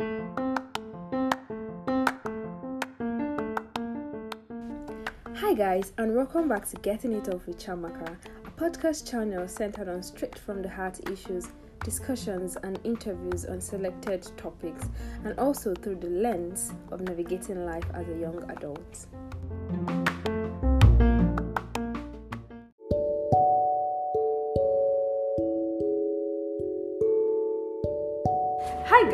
Hi, guys, and welcome back to Getting It Off with Chiamaka, a podcast channel centered on straight from the heart issues, discussions, and interviews on selected topics, and also through the lens of navigating life as a young adult.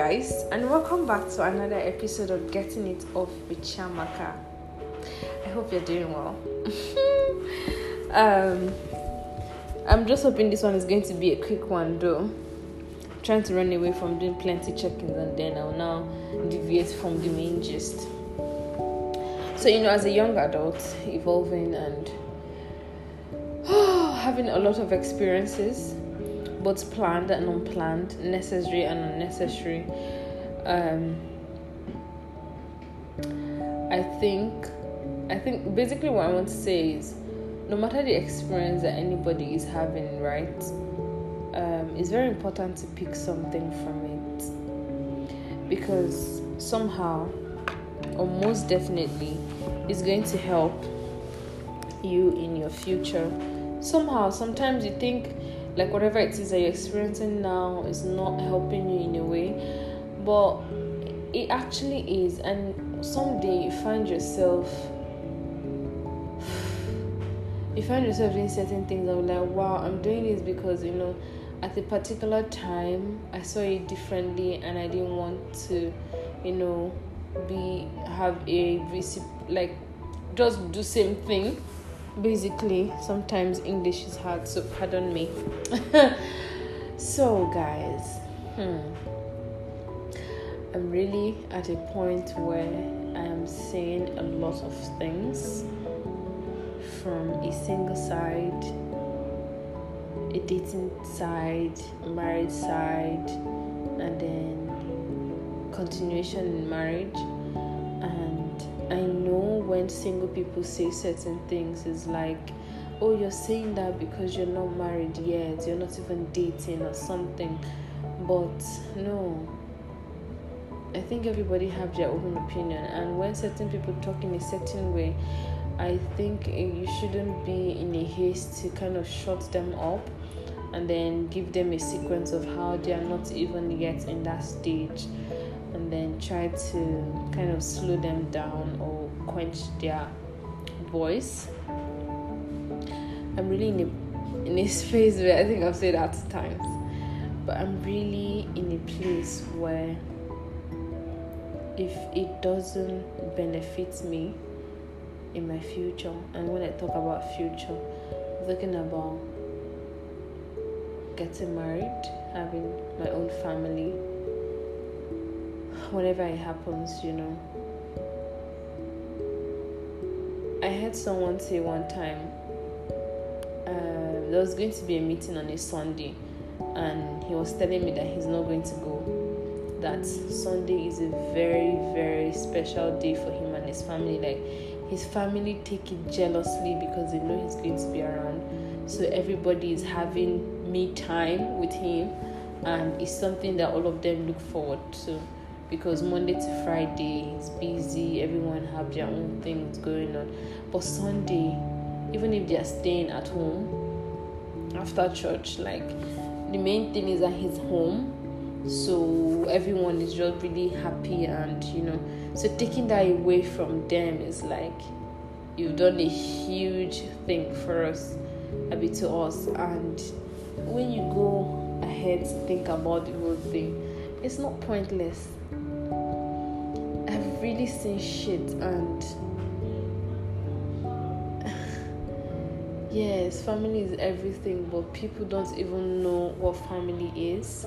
Guys, and welcome back to another episode of Getting It Off with Chiamaka. I hope you're doing well. um, I'm just hoping this one is going to be a quick one, though. trying to run away from doing plenty check-ins, and then I'll now deviate from the main gist. So, you know, as a young adult, evolving and having a lot of experiences, both planned and unplanned, necessary and unnecessary. Um, I think I think basically what I want to say is no matter the experience that anybody is having, right, um, it's very important to pick something from it because somehow or most definitely it's going to help you in your future. Somehow, sometimes you think like whatever it is that you're experiencing now is not helping you in a way, but it actually is, and someday you find yourself you find yourself doing certain things I'm like, wow, I'm doing this because you know, at a particular time I saw it differently and I didn't want to, you know, be have a like just do same thing. Basically, sometimes English is hard, so pardon me. so guys, hmm. I'm really at a point where I am saying a lot of things from a single side, a dating side, married side, and then continuation in marriage. I know when single people say certain things, it's like, oh, you're saying that because you're not married yet, you're not even dating or something. But no, I think everybody have their own opinion, and when certain people talk in a certain way, I think you shouldn't be in a haste to kind of shut them up and then give them a sequence of how they are not even yet in that stage and then try to kind of slow them down or quench their voice. I'm really in a, in a space where I think I've said that times, but I'm really in a place where if it doesn't benefit me, in my future. And when I talk about future, I'm talking about getting married, having my own family, whenever it happens, you know. I heard someone say one time uh, there was going to be a meeting on a Sunday, and he was telling me that he's not going to go. That Sunday is a very, very special day for him and his family. Like, his family take it jealously because they know he's going to be around. So everybody is having me time with him, and it's something that all of them look forward to because Monday to Friday is busy, everyone have their own things going on. But Sunday, even if they are staying at home after church, like the main thing is that he's home so everyone is just really happy and you know so taking that away from them is like you've done a huge thing for us a bit to us and when you go ahead to think about the whole thing it's not pointless really seen shit and yes family is everything but people don't even know what family is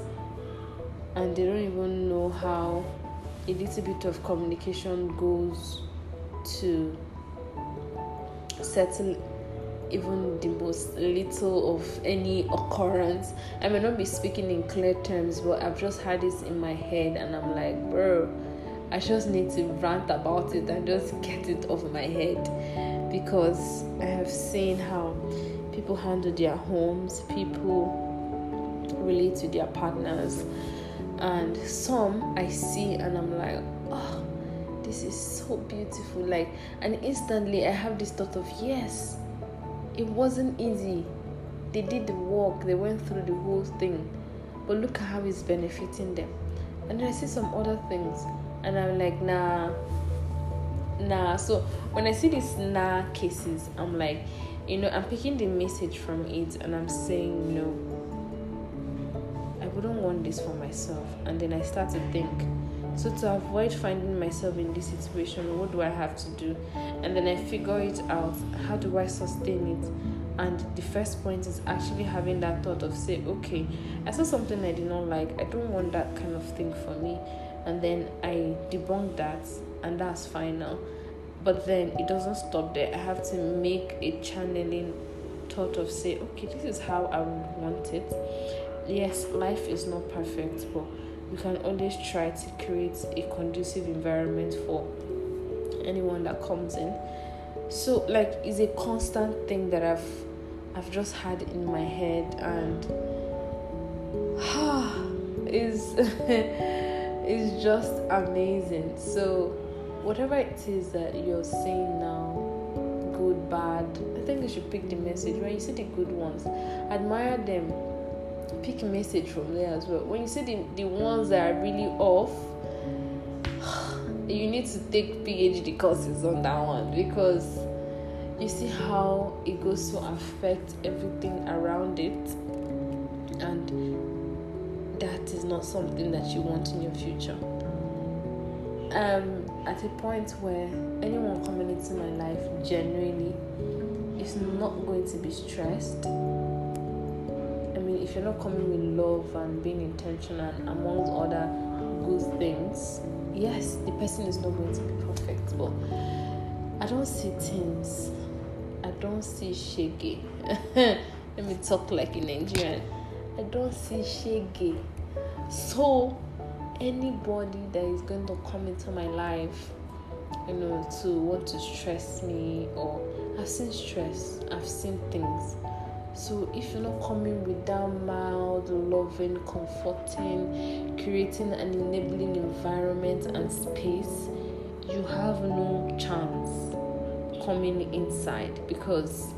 and they don't even know how a little bit of communication goes to settle even the most little of any occurrence. I may not be speaking in clear terms, but I've just had this in my head, and I'm like, bro, I just need to rant about it and just get it off my head because I have seen how people handle their homes, people relate to their partners and some I see and I'm like, oh, this is so beautiful. Like, and instantly I have this thought of, yes, it wasn't easy. They did the work, they went through the whole thing, but look at how it's benefiting them. And I see some other things, and I'm like, nah, nah. So when I see these nah cases, I'm like, you know, I'm picking the message from it, and I'm saying, no, I wouldn't want this for myself. And then I start to think, so to avoid finding myself in this situation, what do I have to do? And then I figure it out. How do I sustain it? And the first point is actually having that thought of say, okay, I saw something I did not like. I don't want that kind of thing for me. And then I debunk that, and that's final. But then it doesn't stop there. I have to make a channeling thought of say, okay, this is how I would want it. Yes, life is not perfect, but you can always try to create a conducive environment for anyone that comes in. So like it's a constant thing that I've I've just had in my head and is is just amazing. So whatever it is that you're saying now, good, bad, I think you should pick the message. When you see the good ones, admire them. Pick a message from there as well. When you see the, the ones that are really off, you need to take PhD courses on that one because you see how it goes to affect everything around it, and that is not something that you want in your future. Um, at a point where anyone coming into my life genuinely is not going to be stressed. I mean, if you're not coming with love and being intentional amongst other good things, yes, the person is not going to be perfect, but I don't see things. I don't see shaggy. Let me talk like a Nigerian. I don't see shaggy. So anybody that is going to come into my life, you know, to want to stress me or I've seen stress, I've seen things. So if you're not coming with that mild, loving, comforting, creating an enabling environment and space, you have no chance coming inside because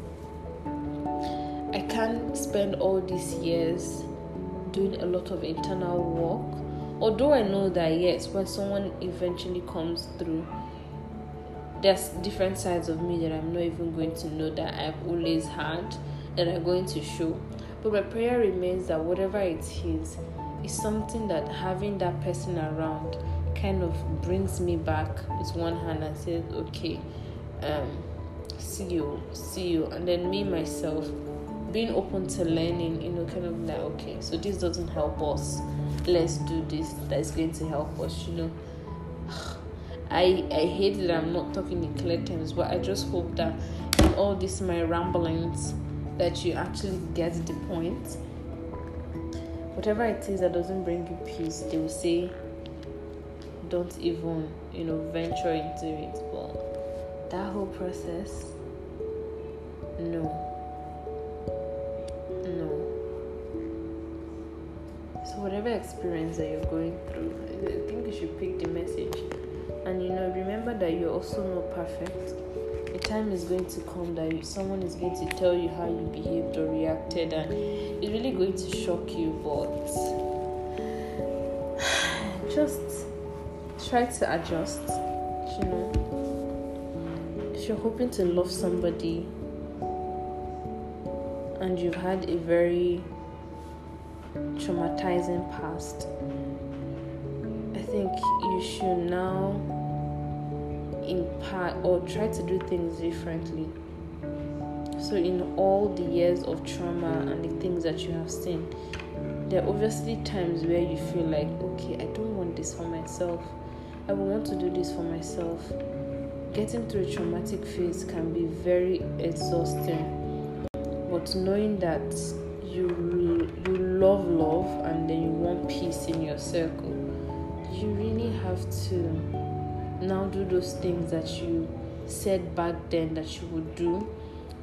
I can't spend all these years doing a lot of internal work although I know that yes, when someone eventually comes through, there's different sides of me that I'm not even going to know that I've always had that are going to show. But my prayer remains that whatever it is, is something that having that person around kind of brings me back with one hand and says, okay, um, see you, see you. And then me myself being open to learning, you know, kind of like, okay, so this doesn't help us let's do this that is going to help us you know I, I hate that I'm not talking in clear terms, but I just hope that in all this my ramblings that you actually get the point. Whatever it is that doesn't bring you peace, they will say don't even, you know, venture into it. But that whole process, no. Whatever experience that you're going through, I think you should pick the message. And you know, remember that you're also not perfect. A time is going to come that someone is going to tell you how you behaved or reacted, and it's really going to shock you. But just try to adjust. You know, if you're hoping to love somebody and you've had a very traumatizing past, I think you should now impart or try to do things differently. So, in all the years of trauma and the things that you have seen, there are obviously times where you feel like, okay, I don't want this for myself. I will want to do this for myself. Getting through a traumatic phase can be very exhausting, but knowing that you you love love and then you want peace in your circle you really have to now do those things that you said back then that you would do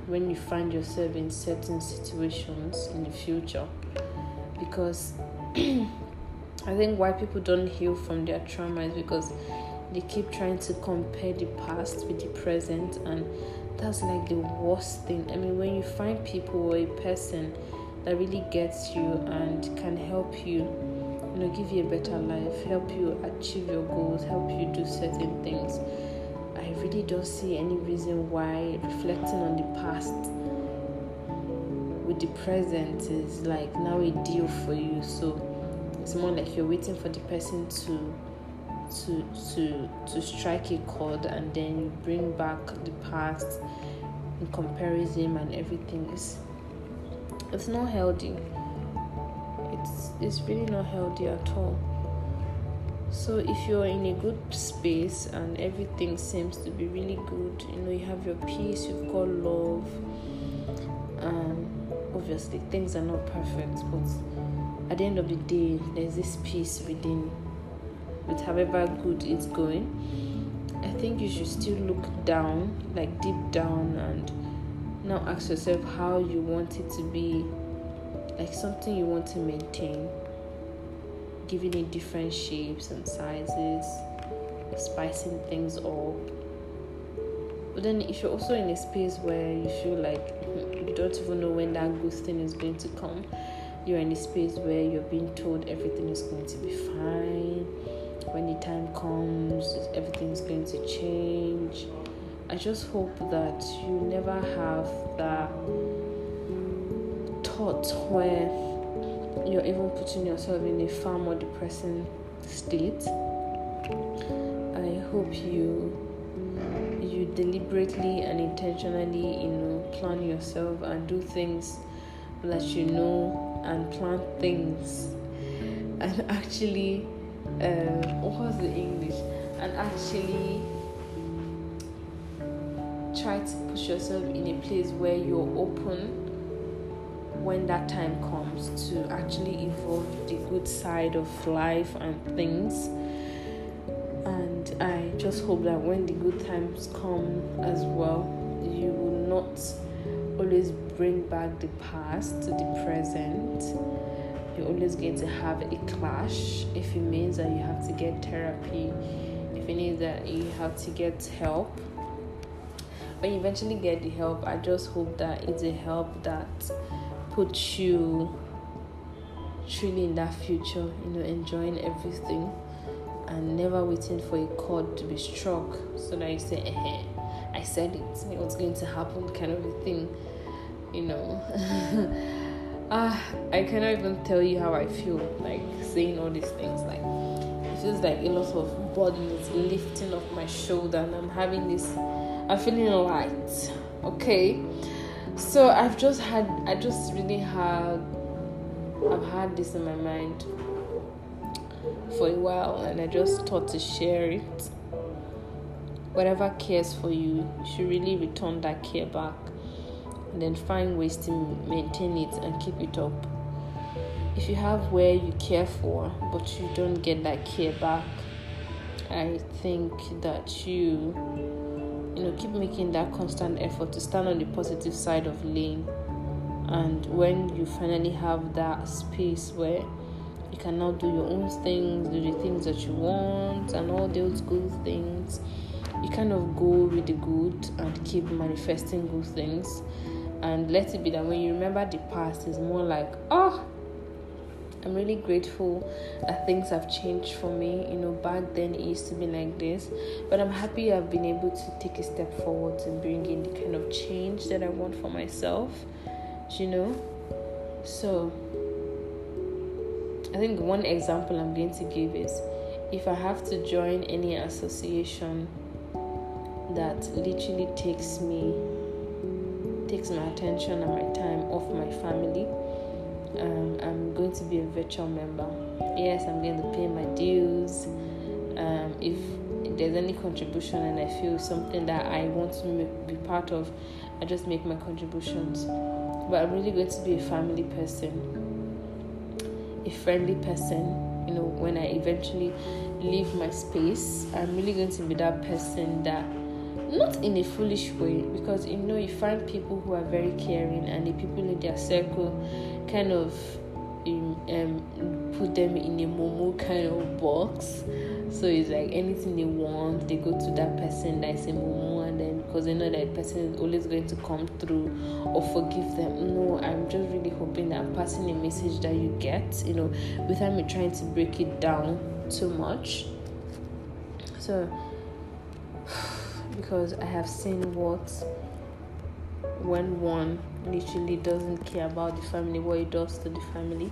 when you find yourself in certain situations in the future because I think why people don't heal from their trauma is because they keep trying to compare the past with the present, and that's like the worst thing. I mean, when you find people or a person that really gets you and can help you, you know, give you a better life, help you achieve your goals, help you do certain things. I really don't see any reason why reflecting on the past with the present is like now a deal for you. So it's more like you're waiting for the person to to to to strike a chord and then you bring back the past in comparison and everything is it's not healthy. It's it's really not healthy at all. So if you're in a good space and everything seems to be really good you know you have your peace you've got love um obviously things are not perfect but at the end of the day there's this peace within with however good it's going. I think you should still look down like deep down and now ask yourself how you want it to be like something you want to maintain giving it different shapes and sizes spicing things up but then if you're also in a space where you feel like hmm, you don't even know when that good thing is going to come you're in a space where you're being told everything is going to be fine when the time comes, everything's going to change. I just hope that you never have that thought where you're even putting yourself in a far more depressing state. I hope you you deliberately and intentionally, you know, plan yourself and do things that you know and plan things and actually uh, what was the English and actually try to put yourself in a place where you're open when that time comes to actually evolve the good side of life and things. And i just hope that when the good times come as well you will not always bring back the past to the present. You're always going to have a clash. If it means that you have to get therapy if it means that you have to get help when you eventually get the help i just hope that it's a help that puts you truly in that future you know enjoying everything and never waiting for a chord to be struck so that you say eh, i said it what's going to happen kind of a thing you know ah, I cannot even tell you how I feel like saying all these things. Like it feels like a lot of burden is lifting off my shoulder, and I'm having this. I'm feeling light. Okay, so I've just had. I just really had. I've had this in my mind for a while, and I just thought to share it. Whatever cares for you, you should really return that care back and then find ways to maintain it and keep it up. If you have where you care for but you don't get that care back, I think that you you know keep making that constant effort to stand on the positive side of lane. And when you finally have that space where you can now do your own things, do the things that you want and all those good things, you kind of go with the good and keep manifesting good things. And let it be that when you remember the past it's more like oh i'm really grateful that things have changed for me. You know back then it used to be like this but i'm happy i've been able to take a step forward and bring in the kind of change that i want for myself you know? So i think one example i'm going to give is if i have to join any association that literally takes me takes my attention and my time off my family, um, I'm going to be a virtual member. Yes, I'm going to pay my dues. Um, if there's any contribution and I feel something that I want to be part of, I just make my contributions. But I'm really going to be a family person, a friendly person. You know, when I eventually leave my space, I'm really going to be that person that not in a foolish way because you know you find people who are very caring and the people in their circle kind of um, um put them in a momo kind of box. So it's like anything they want, they go to that person that is a momo, and then because they know that person is always going to come through or forgive them. No, I'm just really hoping that I'm passing a message that you get, you know, without me trying to break it down too much. So, because I have seen what when one literally doesn't care about the family, what it does to the family,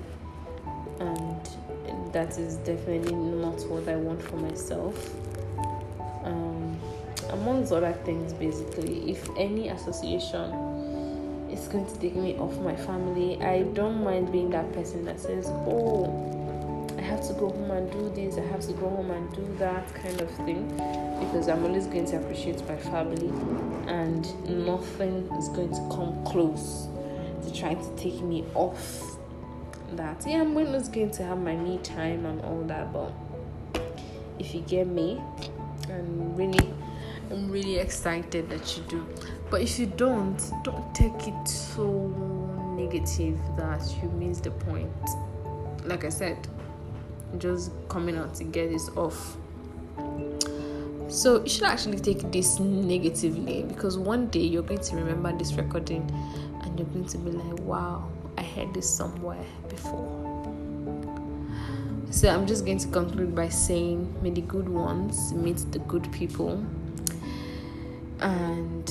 and that is definitely not what I want for myself. Um, amongst other things, basically, if any association is going to take me off my family, I don't mind being that person that says, Oh, have to go home and do this, I have to go home and do that kind of thing because I'm always going to appreciate my family and nothing is going to come close to trying to take me off that. Yeah, I'm always going to have my me time and all that, but if you get me, I'm really I'm really excited that you do. But if you don't, don't take it so negative that you miss the point. Like I said, just coming out to get this off. So you should actually take this negatively because one day you're going to remember this recording and you're going to be like, wow, I heard this somewhere before. So I'm just going to conclude by saying, may the good ones meet the good people. And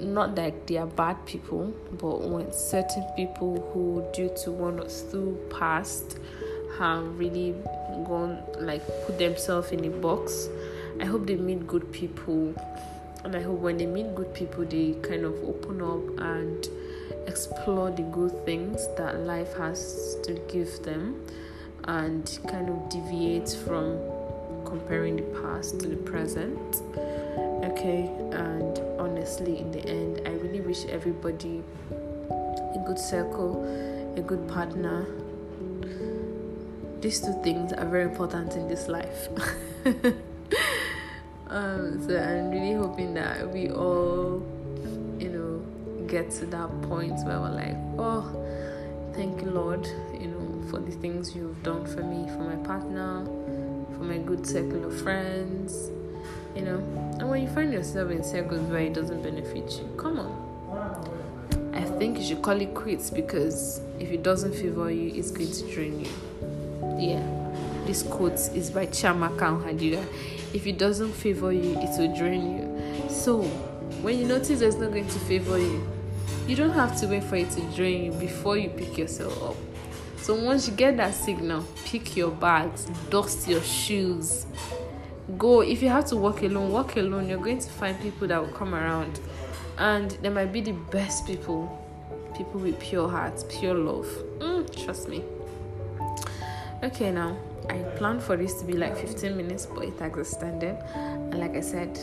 not that they are bad people, but when certain people who, due to one or two past, have really gone like put themselves in a box, I hope they meet good people, and I hope when they meet good people, they kind of open up and explore the good things that life has to give them, and kind of deviate from comparing the past to the present. Okay, and honestly, in the end, I really wish everybody a good circle, a good partner. These two things are very important in this life. um, so I'm really hoping that we all, you know, get to that point where we're like, oh, thank you, Lord, you know, for the things you've done for me, for my partner, for my good circle of friends you know. And when you find yourself in circles where it doesn't benefit you, come on. I think you should call it quits because if it doesn't favor you, it's going to drain you. Yeah. This quote is by Chiamaka Ohadiugha. If it doesn't favor you, it will drain you. So when you notice it's not going to favor you, you don't have to wait for it to drain you before you pick yourself up. So once you get that signal, pick your bags, dust your shoes, go. If you have to walk alone walk alone. You're going to find people that will come around. And they might be the best people. People with pure hearts pure love. Mm, trust me. Okay now i planned for this to be like 15 minutes but it has extended. And like i said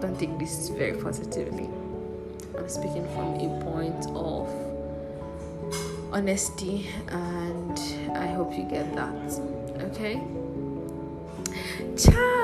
don't take this is very positively. I'm speaking from a point of honesty and i hope you get that. Okay Ciao!